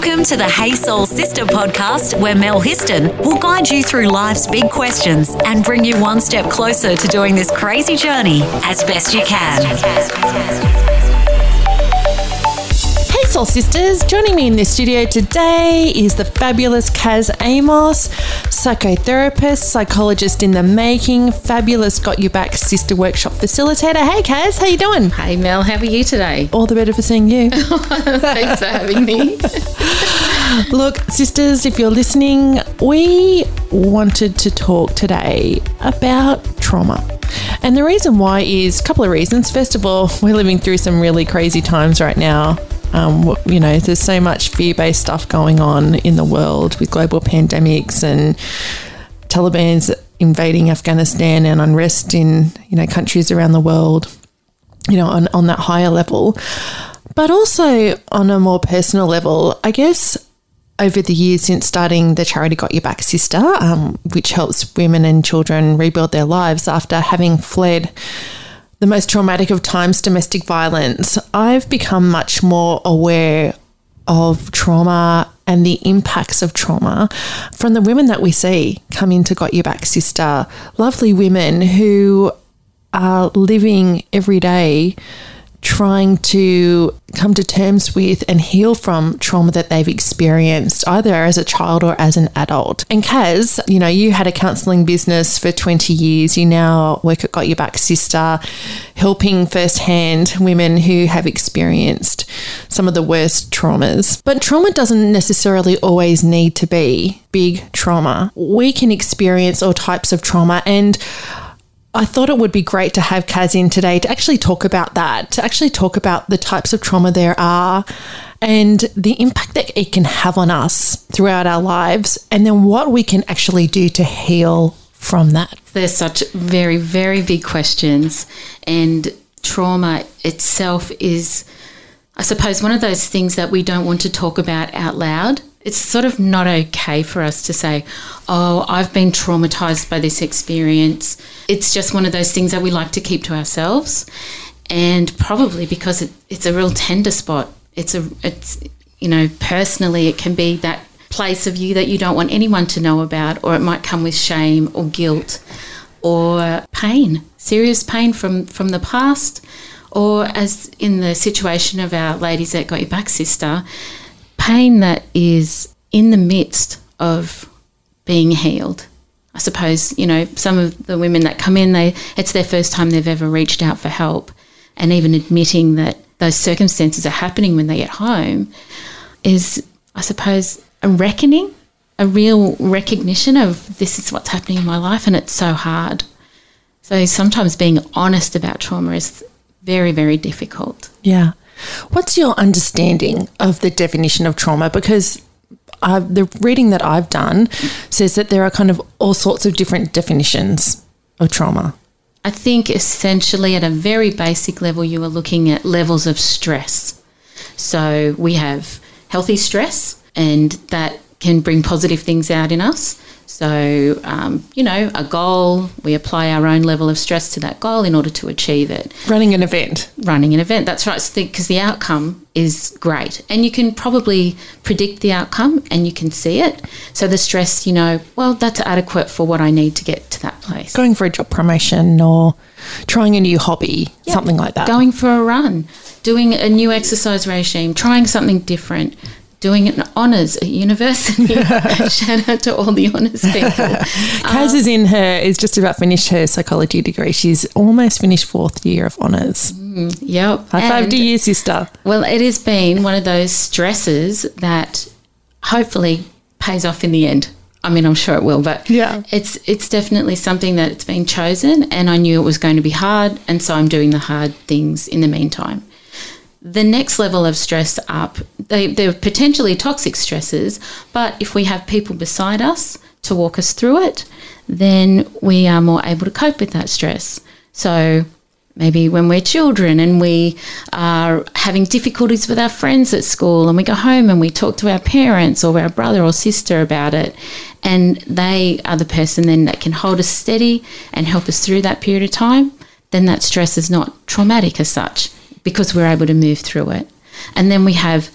Welcome to the Hey Soul Sister podcast, where Mel Histon will guide you through life's big questions and bring you one step closer to doing this crazy journey as best you can. Soul Sisters, joining me in the studio today is the fabulous Kaz Amos, psychotherapist, psychologist in the making, fabulous Got You Back Sister Workshop facilitator. Hey Kaz, how you doing? Hey Mel, how are you today? All the better for seeing you. Thanks for having me. Look, sisters, if you're listening, we wanted to talk today about trauma. And the reason why is a couple of reasons. First of all, we're living through some really crazy times right now. Um, you know, there's so much fear based stuff going on in the world with global pandemics and Taliban's invading Afghanistan and unrest in, you know, countries around the world, you know, on, on that higher level. But also on a more personal level, I guess over the years since starting the charity Got Your Back Sister, um, which helps women and children rebuild their lives after having fled the most traumatic of times, domestic violence, I've become much more aware of trauma and the impacts of trauma from the women that we see come into Got Your Back Sister. Lovely women who are living every day trying to come to terms with and heal from trauma that they've experienced either as a child or as an adult. And Kaz, you know, you had a counselling business for 20 years. You now work at Got Your Back Sister, helping firsthand women who have experienced some of the worst traumas. But trauma doesn't necessarily always need to be big trauma. We can experience all types of trauma and I thought it would be great to have Kaz in today to actually talk about that, to actually talk about the types of trauma there are and the impact that it can have on us throughout our lives, and then what we can actually do to heal from that. They're such very, very big questions, and trauma itself is, I suppose, one of those things that we don't want to talk about out loud it's sort of not okay for us to say, oh, I've been traumatized by this experience. It's just one of those things that we like to keep to ourselves. And probably because it, it's a real tender spot. It's a, it's, you know, personally, it can be that place of you that you don't want anyone to know about, or it might come with shame or guilt or pain, serious pain from, from the past, or as in the situation of our ladies that got your back sister, pain that is in the midst of being healed. I suppose, you know, some of the women that come in, they it's their first time they've ever reached out for help. And even admitting that those circumstances are happening when they get home is, I suppose, a reckoning, a real recognition of this is what's happening in my life and it's so hard. So sometimes being honest about trauma is very, very difficult. Yeah. What's your understanding of the definition of trauma? Because the reading that I've done says that there are kind of all sorts of different definitions of trauma. I think essentially at a very basic level, you are looking at levels of stress. So we have healthy stress, and that can bring positive things out in us. So, um, you know, a goal, we apply our own level of stress to that goal in order to achieve it. Running an event. Running an event, that's right, because the outcome is great. And you can probably predict the outcome and you can see it. So the stress, you know, well, that's adequate for what I need to get to that place. Going for a job promotion or trying a new hobby, yep. something like that. Going for a run, doing a new exercise regime, trying something different doing an honours at university. Shout out to all the honours people. Kaz um, is in her is just about finished her psychology degree. She's almost finished fourth year of honours. Mm, yep. High five and, to you, sister. Well, it has been one of those stresses that hopefully pays off in the end. I mean, I'm sure it will, but yeah, it's it's definitely something that it's been chosen, and I knew it was going to be hard, and so I'm doing the hard things in the meantime the next level of stress up, they, they're potentially toxic stresses, but if we have people beside us to walk us through it, then we are more able to cope with that stress. So maybe when we're children and we are having difficulties with our friends at school and we go home and we talk to our parents or our brother or sister about it and they are the person then that can hold us steady and help us through that period of time then that stress is not traumatic as such because we're able to move through it. And then we have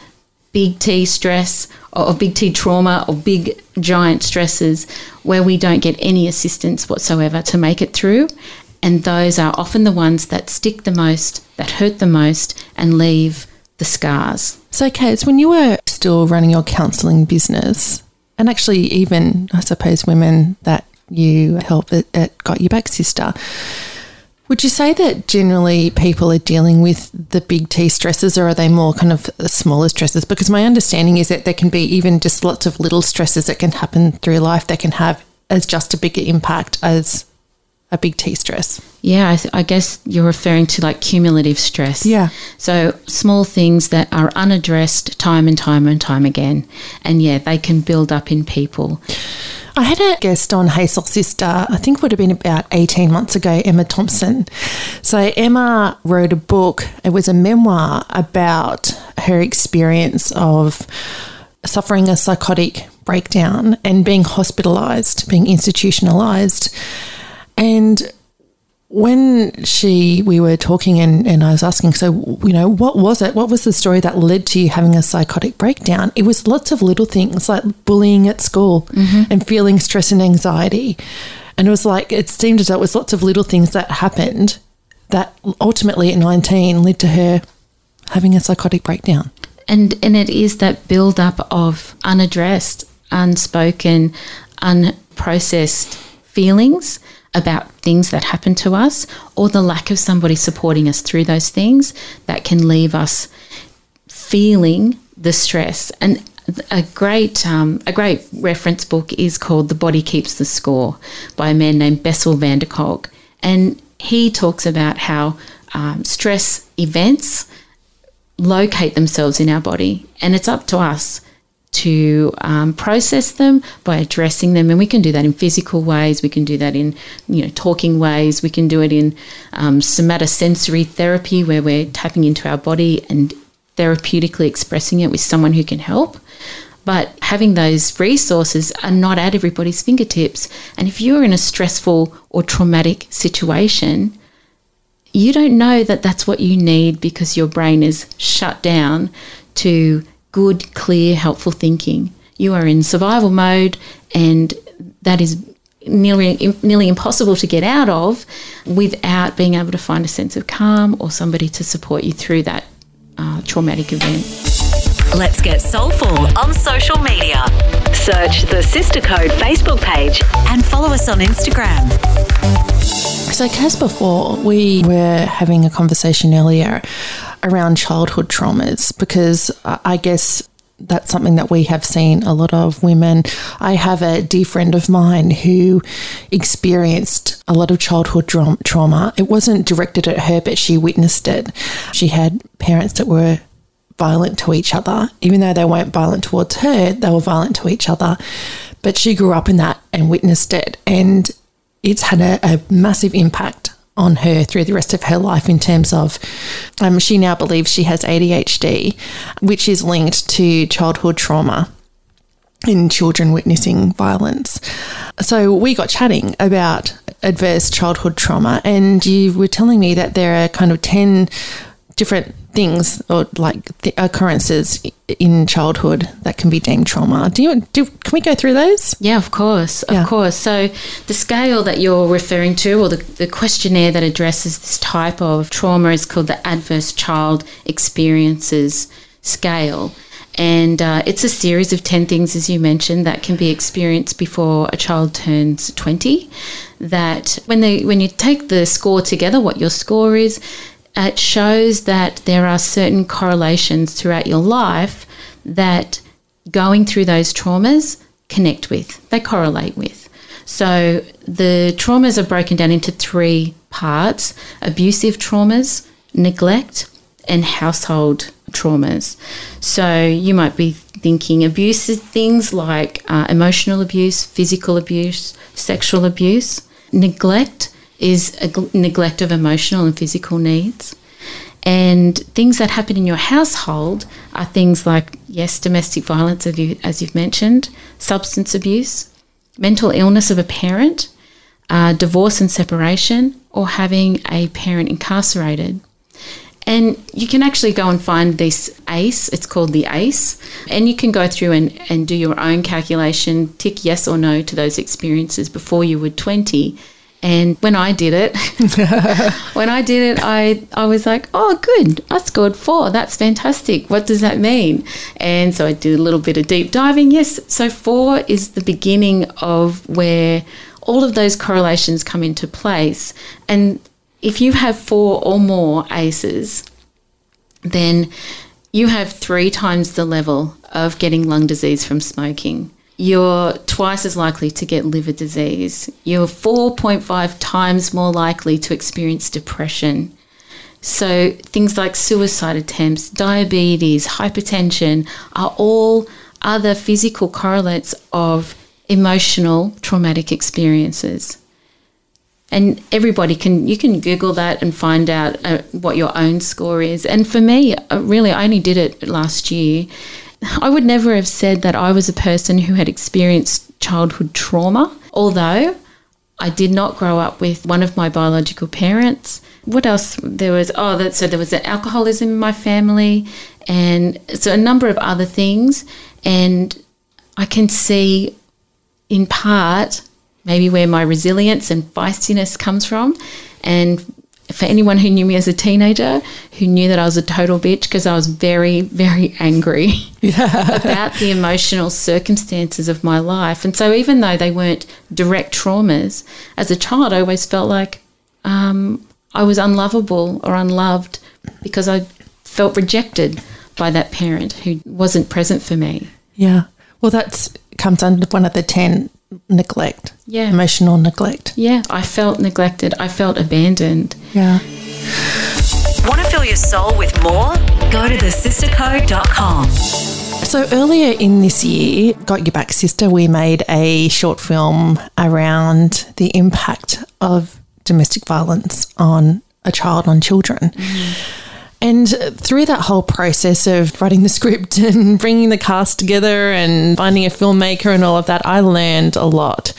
big T stress or, big T trauma or big giant stresses where we don't get any assistance whatsoever to make it through. And those are often the ones that stick the most, that hurt the most, and leave the scars. So, Kate, when you were still running your counselling business, and actually even, I suppose, women that you help at, at Got You Back Sister, would you say that generally people are dealing with the big T stresses or are they more kind of smaller stresses? Because my understanding is that there can be even just lots of little stresses that can happen through life that can have as just a bigger impact as a big T stress. Yeah, I, th- I, guess you're referring to like cumulative stress. Yeah. So small things that are unaddressed time and time and time again. And yeah, they can build up in people. I had a guest on Hey Soul Sister, I think would have been about 18 months ago, Emma Thompson. So Emma wrote a book, it was a memoir about her experience of suffering a psychotic breakdown and being hospitalized, being institutionalized and when she we were talking and, and I was asking, so you know, what was it? What was the story that led to you having a psychotic breakdown? It was lots of little things like bullying at school mm-hmm. and feeling stress and anxiety. And it was like it seemed as though it was lots of little things that happened that ultimately at 19 led to her having a psychotic breakdown. And and it is that build up of unaddressed, unspoken, unprocessed feelings about things that happen to us or the lack of somebody supporting us through those things that can leave us feeling the stress. And a great um, a great reference book is called The Body Keeps the Score by a man named Bessel van der Kolk. And he talks about how um, stress events locate themselves in our body and it's up to us to um, process them by addressing them. And we can do that in physical ways, we can do that in you know talking ways, we can do it in um, somatosensory therapy where we're tapping into our body and therapeutically expressing it with someone who can help. But having those resources are not at everybody's fingertips. And if you're in a stressful or traumatic situation, you don't know that that's what you need because your brain is shut down to good, clear, helpful thinking. You are in survival mode, and that is nearly nearly impossible to get out of without being able to find a sense of calm or somebody to support you through that uh, traumatic event. Let's get soulful on social media. Search the Sister Code Facebook page and follow us on Instagram. So, Kaz, before we were having a conversation earlier around childhood traumas because I guess that's something that we have seen a lot of women. I have a dear friend of mine who experienced a lot of childhood tra- trauma. It wasn't directed at her, but she witnessed it. She had parents that were violent to each other. Even though they weren't violent towards her, they were violent to each other. But she grew up in that and witnessed it. And it's had a, a massive impact on her through the rest of her life in terms of um, she now believes she has ADHD, which is linked to childhood trauma in children witnessing violence. So we got chatting about adverse childhood trauma, and you were telling me that there are kind of 10 different things or like the occurrences in childhood that can be deemed trauma. Do you do can we go through those? Yeah, of course. Of yeah. course. So the scale that you're referring to or the, the questionnaire that addresses this type of trauma is called the adverse child experiences scale. And uh, it's a series of 10 things, as you mentioned, that can be experienced before a child turns 20. That when, they, when you take the score together, what your score is, it shows that there are certain correlations throughout your life that going through those traumas connect with, they correlate with. So the traumas are broken down into three parts abusive traumas, neglect, and household traumas. So you might be thinking abusive things like uh, emotional abuse, physical abuse, sexual abuse, neglect is a neglect of emotional and physical needs. And things that happen in your household are things like, yes, domestic violence, as, you, as you've mentioned, substance abuse, mental illness of a parent, uh, divorce and separation, or having a parent incarcerated. And you can actually go and find this ACE, it's called the ACE, and you can go through and, and do your own calculation, tick yes or no to those experiences before you were 20. And when I did it, when I did it, I, I was like, oh, good, I scored four. That's fantastic. What does that mean? And so I did a little bit of deep diving. Yes, so four is the beginning of where all of those correlations come into place. And if you have four or more ACEs, then you have three times the level of getting lung disease from smoking. You're twice as likely to get liver disease. You're 4.5 times more likely to experience depression. So, things like suicide attempts, diabetes, hypertension are all other physical correlates of emotional traumatic experiences and everybody can you can google that and find out uh, what your own score is and for me uh, really i only did it last year i would never have said that i was a person who had experienced childhood trauma although i did not grow up with one of my biological parents what else there was oh that so there was alcoholism in my family and so a number of other things and i can see in part maybe where my resilience and feistiness comes from. And for anyone who knew me as a teenager, who knew that I was a total bitch because I was very, very angry yeah. about the emotional circumstances of my life. And so, even though they weren't direct traumas, as a child, I always felt like um, I was unlovable or unloved because I felt rejected by that parent who wasn't present for me. Yeah. Well, that comes under one of the 10 neglect. Yeah. Emotional neglect. Yeah. I felt neglected. I felt abandoned. Yeah. Want to fill your soul with more? Go to thesistercode.com. So earlier in this year, Got Your Back Sister, we made a short film around the impact of domestic violence on a child, on children. Mm. And through that whole process of writing the script and bringing the cast together and finding a filmmaker and all of that, I learned a lot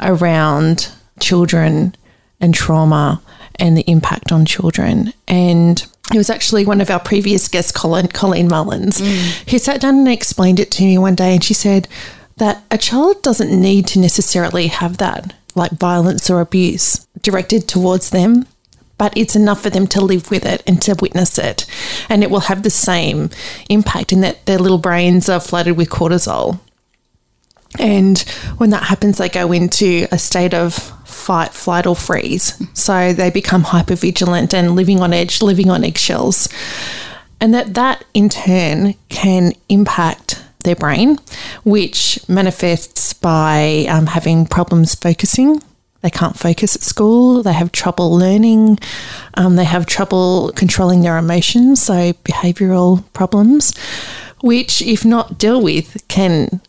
around children and trauma and the impact on children. And it was actually one of our previous guests, Colleen, Colleen Mullins, mm. who sat down and explained it to me one day. And she said that a child doesn't need to necessarily have that, like violence or abuse directed towards them but it's enough for them to live with it and to witness it. And it will have the same impact in that their little brains are flooded with cortisol. And when that happens, they go into a state of fight, flight, or freeze. So they become hyper vigilant and living on edge, living on eggshells. And that, that in turn can impact their brain, which manifests by um, having problems focusing, they can't focus at school. They have trouble learning. Um, they have trouble controlling their emotions, so behavioural problems, which, if not dealt with, can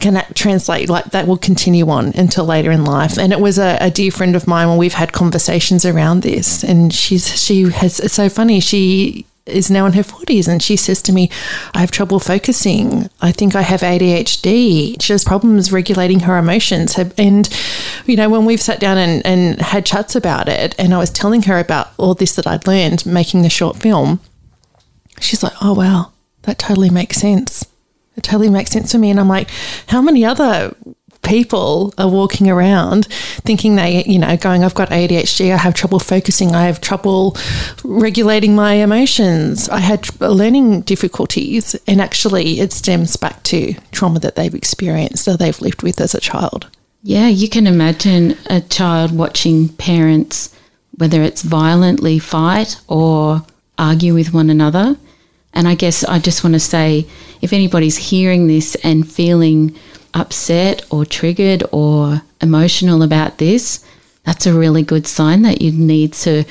can translate like that will continue on until later in life. And it was a, a, dear friend of mine when we've had conversations around this, and she's she has it's so funny. She is now in her 40s and she says to me, I have trouble focusing. I think I have ADHD. She has problems regulating her emotions. And, you know, when we've sat down and, and had chats about it, and I was telling her about all this that I'd learned making the short film, she's like, oh, wow, that totally makes sense. It totally makes sense to me. And I'm like, how many other people are walking around thinking they, you know, going, I've got ADHD, I have trouble focusing, I have trouble regulating my emotions, I had learning difficulties. And actually, it stems back to trauma that they've experienced or they've lived with as a child. Yeah, you can imagine a child watching parents, whether it's violently fight or argue with one another. And I guess I just want to say if anybody's hearing this and feeling upset or triggered or emotional about this, that's a really good sign that you need to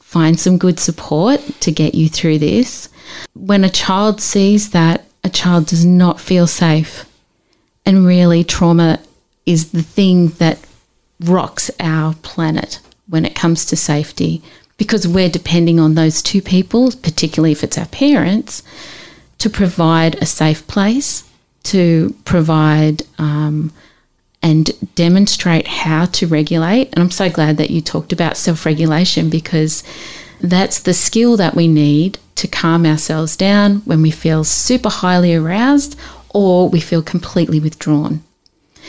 find some good support to get you through this. When a child sees that, a child does not feel safe. And really, trauma is the thing that rocks our planet when it comes to safety because we're depending on those two people, particularly if it's our parents, to provide a safe place to provide um, and demonstrate how to regulate. And I'm so glad that you talked about self regulation because That's the skill that we need to calm ourselves down when we feel super highly aroused or we feel completely withdrawn.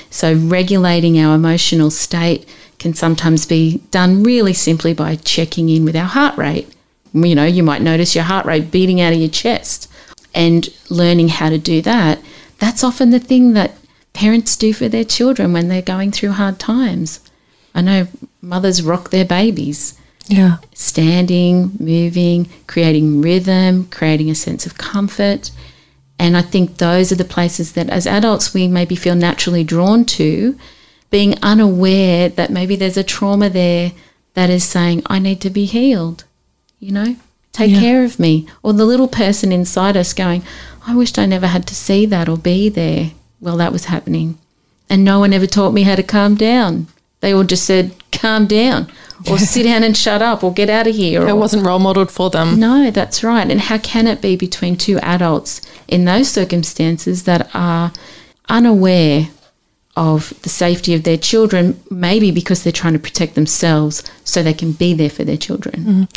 So, regulating our emotional state can sometimes be done really simply by checking in with our heart rate. You know, you might notice your heart rate beating out of your chest and learning how to do that. That's often the thing that parents do for their children when they're going through hard times. I know mothers rock their babies Yeah. standing, moving, creating rhythm, creating a sense of comfort. And I think those are the places that as adults we maybe feel naturally drawn to, being unaware that maybe there's a trauma there that is saying, I need to be healed, you know, take Yeah. care of me. Or the little person inside us going, I wished I never had to see that or be there. Well, that was happening. And no one ever taught me how to calm down. They all just said, calm down, or sit down and shut up, or get out of here. It or- wasn't role modeled for them. no, that's right. And how can it be between two adults in those circumstances that are unaware of the safety of their children, maybe because they're trying to protect themselves so they can be there for their children?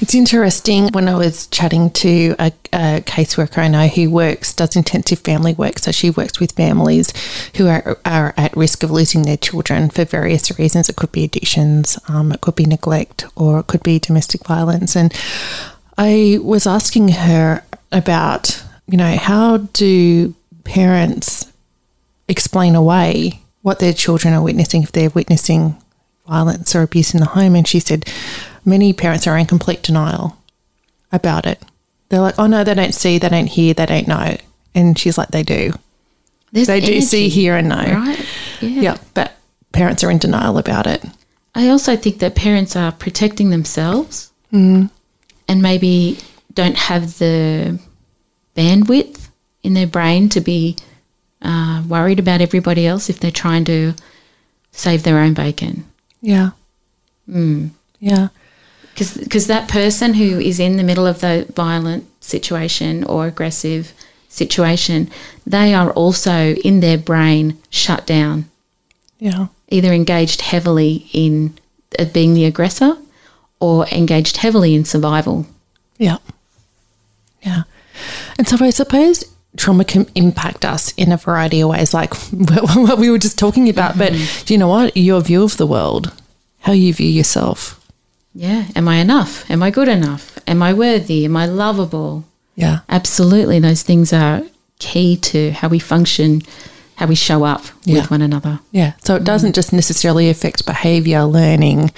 It's interesting when I was chatting to a, a caseworker I know who works, does intensive family work. So she works with families who are, are at risk of losing their children for various reasons. It could be addictions, um, it could be neglect, or it could be domestic violence. And I was asking her about, you know, how do parents explain away what their children are witnessing if they're witnessing violence or abuse in the home. And she said many parents are in complete denial about it. They're like, oh no, they don't see, they don't hear, they don't know. And she's like, they do. There's They do see, hear, and know. Right? Yeah. Yeah, but parents are in denial about it. I also think that parents are protecting themselves Mm. and maybe don't have the bandwidth in their brain to be uh, worried about everybody else if they're trying to save their own bacon. Yeah. Hmm. Yeah. Because that person who is in the middle of the violent situation or aggressive situation, they are also in their brain shut down, Yeah. either engaged heavily in uh, being the aggressor or engaged heavily in survival. Yeah. Yeah. And so I suppose trauma can impact us in a variety of ways, like what we were just talking about. But do you know what? Your view of the world, how you view yourself. Yeah. Am I enough? Am I good enough? Am I worthy? Am I lovable? Yeah. Absolutely. Those things are key to how we function, how we show up Yeah. with one another. Yeah. So it doesn't just necessarily affect behavior, learning,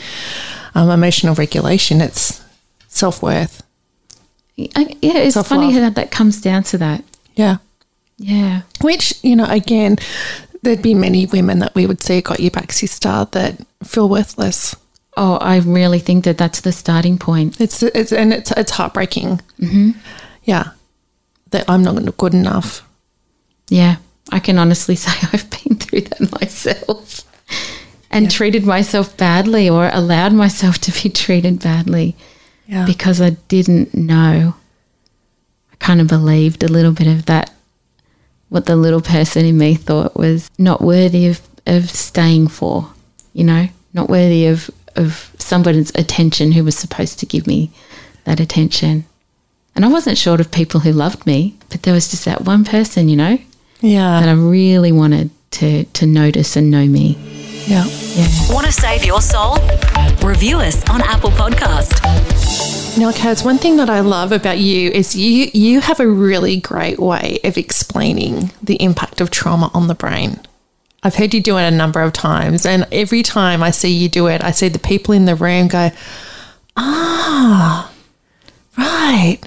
um, emotional regulation. It's self worth. Yeah, it's Self-love. funny how that comes down to that. Yeah. Yeah. Which, you know, again, there'd be many women that we would see got your back sister that feel worthless. Oh, I really think that that's the starting point. It's, it's and it's, it's heartbreaking. Mm-hmm. Yeah. That I'm not good enough. Yeah, I can honestly say I've been through that myself and treated myself badly or allowed myself to be treated badly Yeah. because I didn't know. I kind of believed a little bit of that, what the little person in me thought was not worthy of, of staying for, you know, not worthy of, of somebody's attention who was supposed to give me that attention. And I wasn't short of people who loved me, but there was just that one person, you know, yeah. that I really wanted to, to notice and know me. Yeah. Yeah. Want to save your soul? Review us on Apple Podcast. Now, Kaz, one thing that I love about you is you you have a really great way of explaining the impact of trauma on the brain. I've heard you do it a number of times, and every time I see you do it, I see the people in the room go, "Ah, right.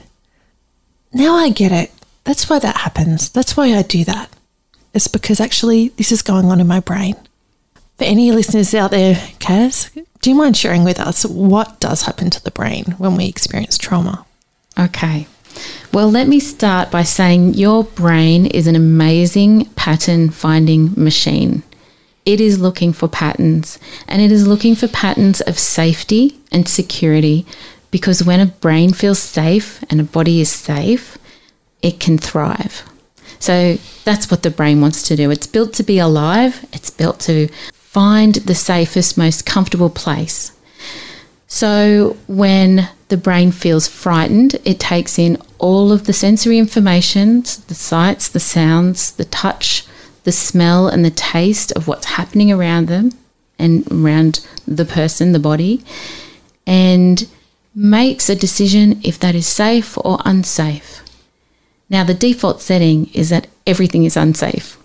Now I get it. That's why that happens. That's why I do that. It's because actually this is going on in my brain." For any listeners out there, Kaz, do you mind sharing with us what does happen to the brain when we experience trauma? Okay. Well, let me start by saying your brain is an amazing pattern finding machine. It is looking for patterns and it is looking for patterns of safety and security because when a brain feels safe and a body is safe, it can thrive. So that's what the brain wants to do. It's built to be alive, it's built to find the safest, most comfortable place. So when the brain feels frightened. It takes in all of the sensory information, the sights, the sounds, the touch, the smell, and the taste of what's happening around them and around the person, the body, and makes a decision if that is safe or unsafe. Now, the default setting is that everything is unsafe.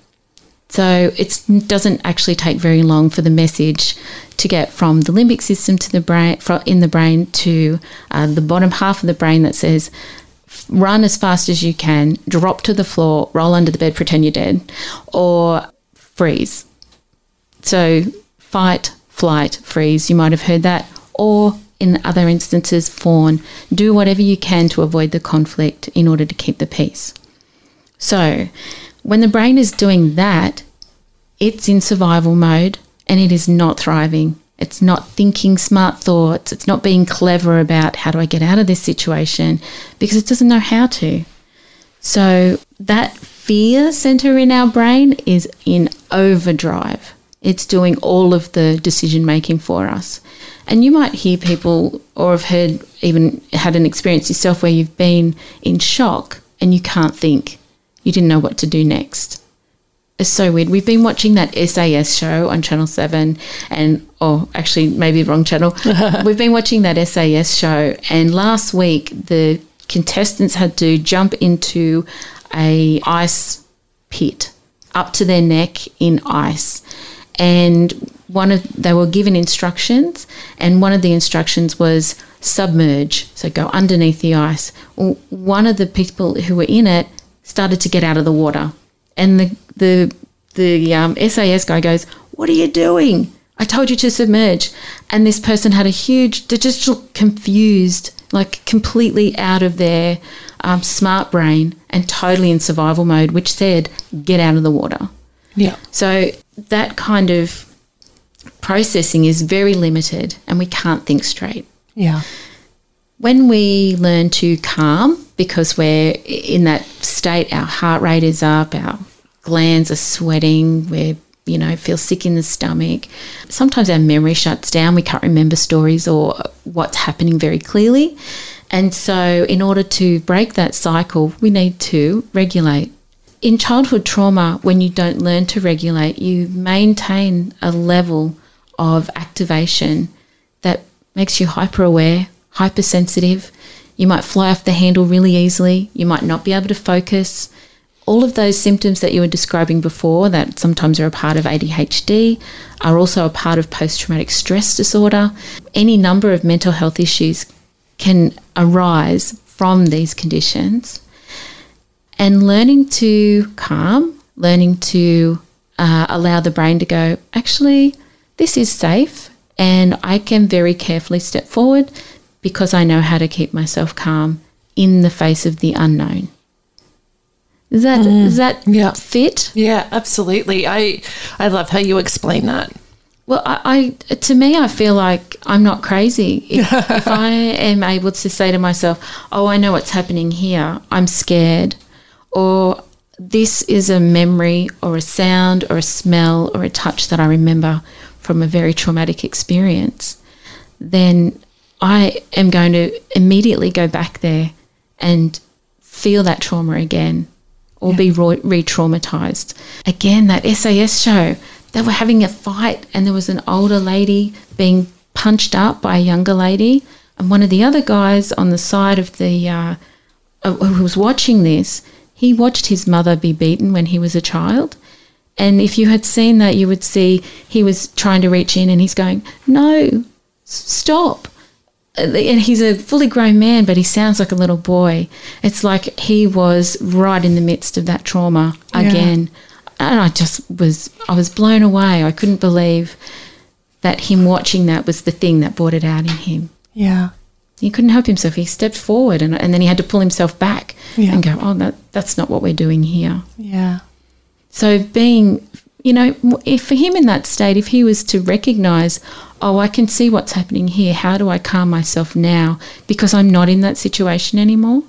So it doesn't actually take very long for the message to get from the limbic system to the brain, in the brain to uh, the bottom half of the brain that says, run as fast as you can, drop to the floor, roll under the bed, pretend you're dead, or freeze. So fight, flight, freeze. You might have heard that. Or in other instances, fawn. Do whatever you can to avoid the conflict in order to keep the peace. So, when the brain is doing that, it's in survival mode and it is not thriving. It's not thinking smart thoughts. It's not being clever about how do I get out of this situation because it doesn't know how to. So, that fear center in our brain is in overdrive. It's doing all of the decision making for us. And you might hear people or have heard, even had an experience yourself where you've been in shock and you can't think. You didn't know what to do next. It's so weird. We've been watching that SAS show on Channel 7 and, oh, actually, maybe wrong channel. We've been watching that SAS show, and last week the contestants had to jump into a ice pit up to their neck in ice and one of they were given instructions and one of the instructions was submerge so go underneath the ice well, one of the people who were in it started to get out of the water. And the the the um, SAS guy goes what are you doing? I told you to submerge. And this person had a huge they're just confused like completely out of their um, smart brain and totally in survival mode which said get out of the water. Yeah. So that kind of processing is very limited and we can't think straight. Yeah. When we learn to calm, because we're in that state, our heart rate is up, our glands are sweating, we're you know, feel sick in the stomach. Sometimes our memory shuts down. We can't remember stories or what's happening very clearly. And so, in order to break that cycle, we need to regulate in childhood trauma, when you don't learn to regulate, you maintain a level of activation that makes you hyper aware, hypersensitive. You might fly off the handle really easily. You might not be able to focus. All of those symptoms that you were describing before, that sometimes are a part of ADHD, are also a part of post traumatic stress disorder. Any number of mental health issues can arise from these conditions and learning to calm, learning to uh, allow the brain to go, actually, this is safe, and I can very carefully step forward because I know how to keep myself calm in the face of the unknown. Is that mm, does that yeah. fit? Yeah, absolutely. I I love how you explain that. Well, I, I to me, I feel like I'm not crazy. If, if I am able to say to myself, "Oh, I know what's happening here. I'm scared or this is a memory or a sound or a smell or a touch that I remember from a very traumatic experience, then I am going to immediately go back there and feel that trauma again or yeah. be re traumatized. Again, that SAS show, they were having a fight and there was an older lady being punched up by a younger lady. And one of the other guys on the side of the, uh, who was watching this, he watched his mother be beaten when he was a child. And if you had seen that, you would see he was trying to reach in and he's going, No, stop. And he's a fully grown man, but he sounds like a little boy. It's like he was right in the midst of that trauma again. And I just was, I was blown away. I couldn't believe that him watching that was the thing that brought it out in him. Yeah he couldn't help himself. He stepped forward and, and then he had to pull himself back yeah. and go, oh, that, that's not what we're doing here. Yeah. So being, you know, if for him in that state, if he was to recognize, oh, I can see what's happening here. How do I calm myself now? Because I'm not in that situation anymore.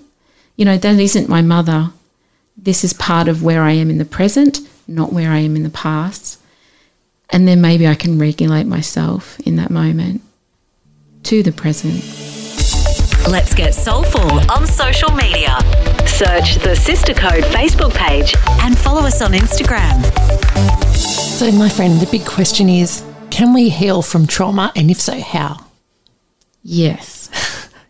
You know, that isn't my mother. This is part of where I am in the present, not where I am in the past. And then maybe I can regulate myself in that moment to the present. Let's get soulful on social media. Search the Sister Code Facebook page and follow us on Instagram. So, my friend, the big question is can we heal from trauma? And if so, how? Yes.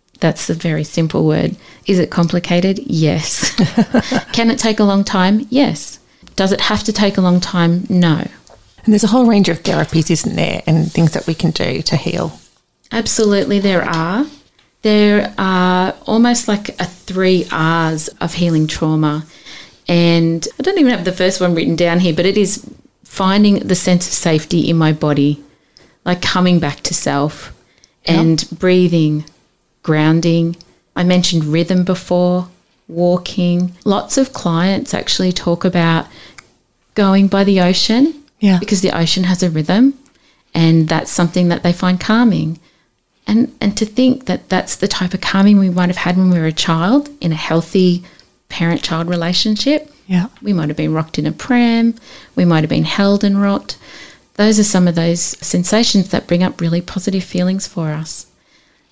That's a very simple word. Is it complicated? Yes. Can it take a long time? Yes. Does it have to take a long time? No. And there's a whole range of therapies, isn't there, and things that we can do to heal. Absolutely, there are. There are almost like a three R's of healing trauma. And I don't even have the first one written down here, but it is finding the sense of safety in my body, like coming back to self and breathing, grounding. I mentioned rhythm before, walking. Lots of clients actually talk about going by the ocean Yeah. because the ocean has a rhythm and that's something that they find calming. And, and to think that that's the type of calming we might have had when we were a child in a healthy parent child relationship. Yeah. We might have been rocked in a pram. We might have been held and rocked. Those are some of those sensations that bring up really positive feelings for us.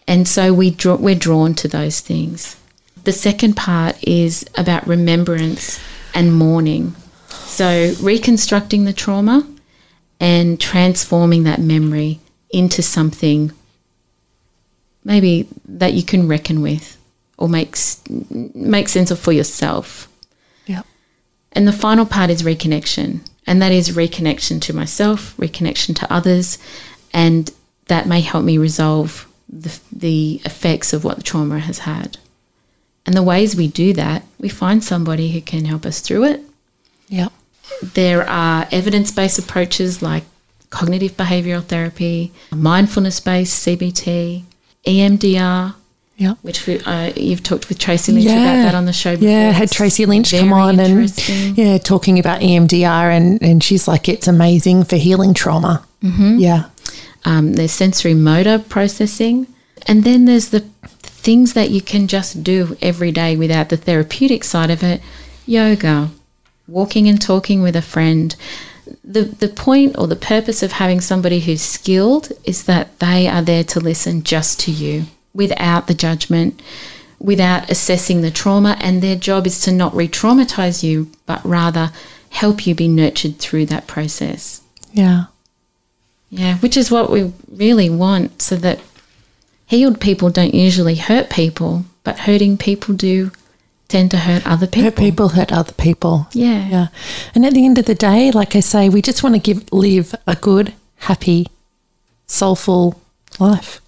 And so we draw, we're drawn to those things. The second part is about remembrance and mourning. So reconstructing the trauma and transforming that memory into something maybe that you can reckon with or makes make sense of for yourself. And the final part is reconnection. And that is reconnection to myself, reconnection to others, and that may help me resolve the, the effects of what the trauma has had. And the ways we do that, we find somebody who can help us through it. Yeah. There are evidence based approaches like cognitive behavioral therapy, mindfulness based CBT, EMDR, Yeah. which we, uh, you've talked with Tracy Lynch about that on the show before. Yeah, had Tracy Lynch come on and yeah, talking about EMDR and and she's like it's amazing for healing trauma. Mm-hmm. Yeah, Um, there's sensory motor processing. And then there's the things that you can just do every day without the therapeutic side of it yoga, walking and talking with a friend. The, the point or the purpose of having somebody who's skilled is that they are there to listen just to you without the judgment, without assessing the trauma. And their job is to not re traumatize you, but rather help you be nurtured through that process. yeah, Yeah, which is what we really want so that healed people don't usually hurt people, but hurting people do tend to hurt other people. hurt people hurt other people. Yeah. Yeah, and at the end of the day, like I say, we just want to give live a good, happy, soulful life.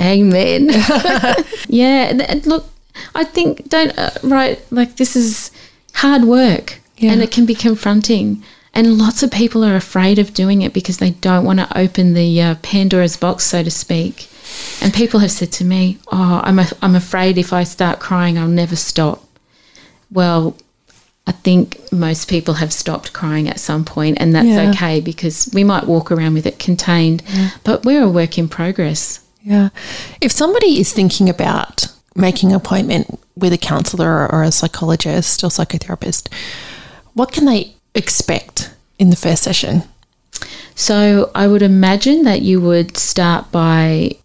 Amen. yeah, look, I think don't uh, right like this is hard work Yeah. and it can be confronting. And lots of people are afraid of doing it because they don't want to open the uh, Pandora's box, so to speak. And people have said to me, "Oh, I'm a, I'm afraid if I start crying, I'll never stop." Well, I think most people have stopped crying at some point, and that's Yeah. okay because we might walk around with it contained, but we're a work in progress. Yeah, if somebody is thinking about making an appointment with a counsellor or a psychologist or psychotherapist, what can they expect in the first session? So I would imagine that you would start by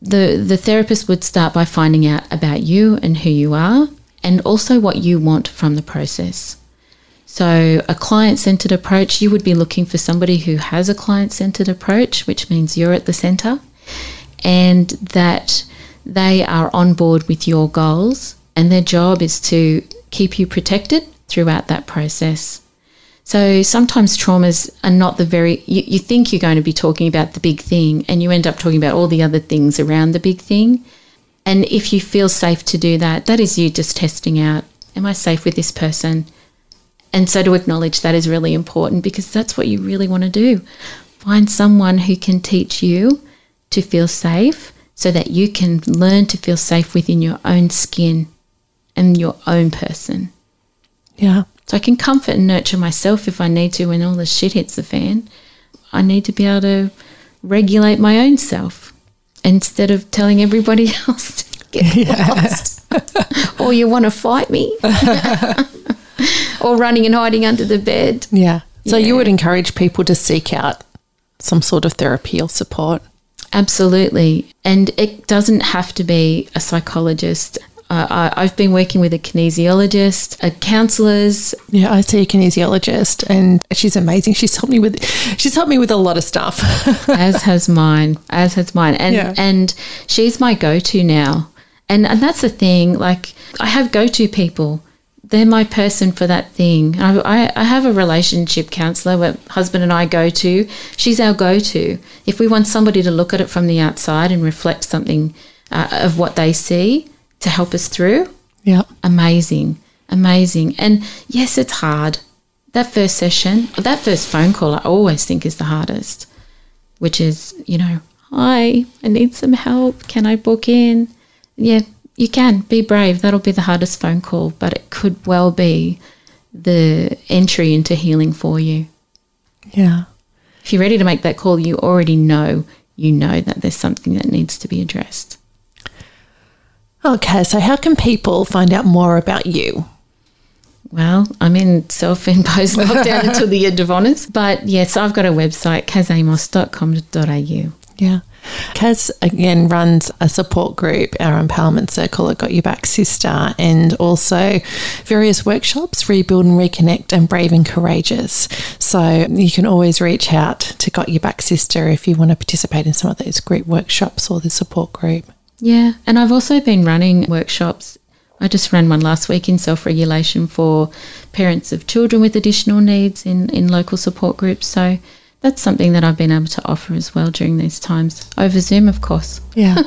the the therapist would start by finding out about you and who you are and also what you want from the process. So a client-centered approach, you would be looking for somebody who has a client-centered approach, which means you're at the center and that they are on board with your goals and their job is to keep you protected throughout that process. So sometimes traumas are not the very, you, you think you're going to be talking about the big thing and you end up talking about all the other things around the big thing. And if you feel safe to do that, that is you just testing out, am I safe with this person? And so to acknowledge that is really important because that's what you really want to do. Find someone who can teach you to feel safe so that you can learn to feel safe within your own skin and your own person. Yeah, So I can comfort and nurture myself if I need to when all the shit hits the fan. I need to be able to regulate my own self instead of telling everybody else to get lost. or you want to fight me. or running and hiding under the bed. yeah. So you would encourage people to seek out some sort of therapy or support. Absolutely. And it doesn't have to be a psychologist. Uh, I, I've been working with a kinesiologist, a counsellors. Yeah, I see a kinesiologist, and she's amazing. She's helped me with she's helped me with a lot of stuff. as has mine, as has mine, and Yeah. and she's my go-to now. And and that's the thing. Like I have go-to people. They're my person for that thing. I, I, I have a relationship counselor where husband and I go to. She's our go-to. If we want somebody to look at it from the outside and reflect something uh, of what they see to help us through, yeah. amazing, amazing. And yes, it's hard. That first session, that first phone call, I always think is the hardest, which is, you know, hi, I need some help. Can I book in? Yeah, you can. Be brave. That'll be the hardest phone call, but it could well be the entry into healing for you. Yeah. If you're ready to make that call, you already know, you know that there's something that needs to be addressed. Okay, so how can people find out more about you? Well, I'm in self imposed lockdown until the end of honours. But yes, I've got a website, kazamos.com.au. Yeah. Kaz again runs a support group, our empowerment circle at Got Your Back Sister, and also various workshops, Rebuild and Reconnect and Brave and Courageous. So you can always reach out to Got Your Back Sister if you want to participate in some of those group workshops or the support group. Yeah, and I've also been running workshops. I just ran one last week in self regulation for parents of children with additional needs in, in local support groups. So that's something that I've been able to offer as well during these times, over Zoom, of course. Yeah.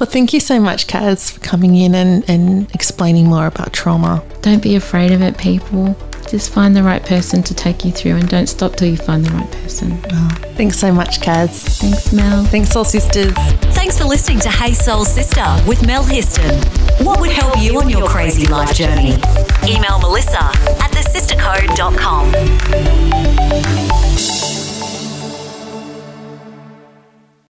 well, thank you so much, Kaz, for coming in and, and explaining more about trauma. Don't be afraid of it, people. Just find the right person to take you through and don't stop till you find the right person. Oh, thanks so much, Kaz. Thanks, Mel. Thanks, Soul Sisters. Thanks for listening to Hey Soul Sister with Mel Histon. What would help you on your crazy life journey? Email melissa at thesistercode.com.